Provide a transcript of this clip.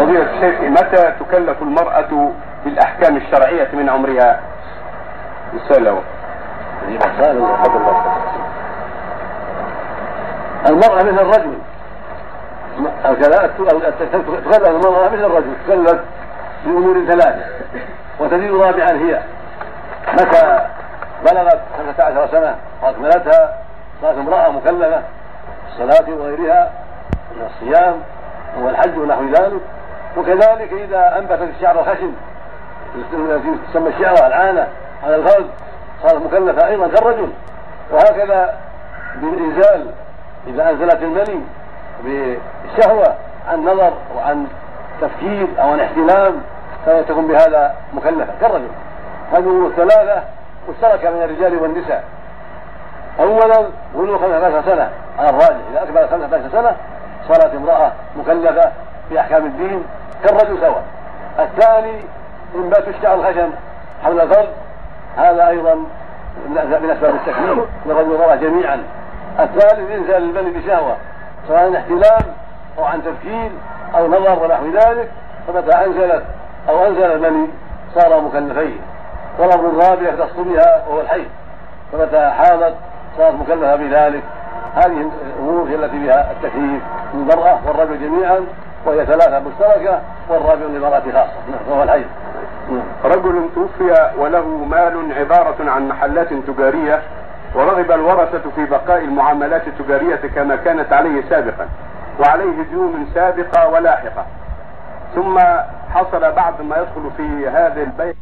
فضيلة الشيخ متى تكلف المرأة بالأحكام الشرعية من عمرها؟ السؤال الأول. المرأة مثل الرجل تكلف المرأة مثل الرجل تكلف بأمور ثلاثة وتزيد رابعا هي متى بلغت خمسة عشر سنة وأكملتها صارت امرأة مكلفة الصلاة وغيرها من الصيام والحج ونحو ذلك وكذلك إذا أنبتت الشعر الخشن التي تسمى الشعر العانة على الفرد صارت مكلفة أيضا كالرجل. وهكذا بالإنزال إذا أنزلت المني بالشهوة عن نظر وعن تفكير أو عن احتلام فهي تكون بهذا مكلفة كالرجل. هذه الأمور الثلاثة مشتركة بين الرجال والنساء. أولا بلوغ 15 سنة على الراجح إذا أكمل 15 سنة صارت امرأة مكلفة بأحكام الدين كالرجل سواء. الثاني إنبات الشعر الخشن حول الفرد هذا أيضا من أسباب التكليف للرجل والمرأة جميعا. الثالث إنزال البني بشهوة سواء عن احتلام أو عن تفكير أو نظر ونحو ذلك فمتى أنزلت أو أنزل المني صار مكلفين. والأمر الرابع يختص بها وهو الحيض فمتى حاضت صارت مكلفة بذلك. هذه الأمور هي التي بها التكليف للمرأة والرجل جميعا. وهي ثلاثة مشتركة والرابع للمرأة خاصة وهو الحيض رجل توفي وله مال عبارة عن محلات تجارية ورغب الورثة في بقاء المعاملات التجارية كما كانت عليه سابقا وعليه ديون سابقة ولاحقة. ثم حصل بعد ما يدخل في هذا البيت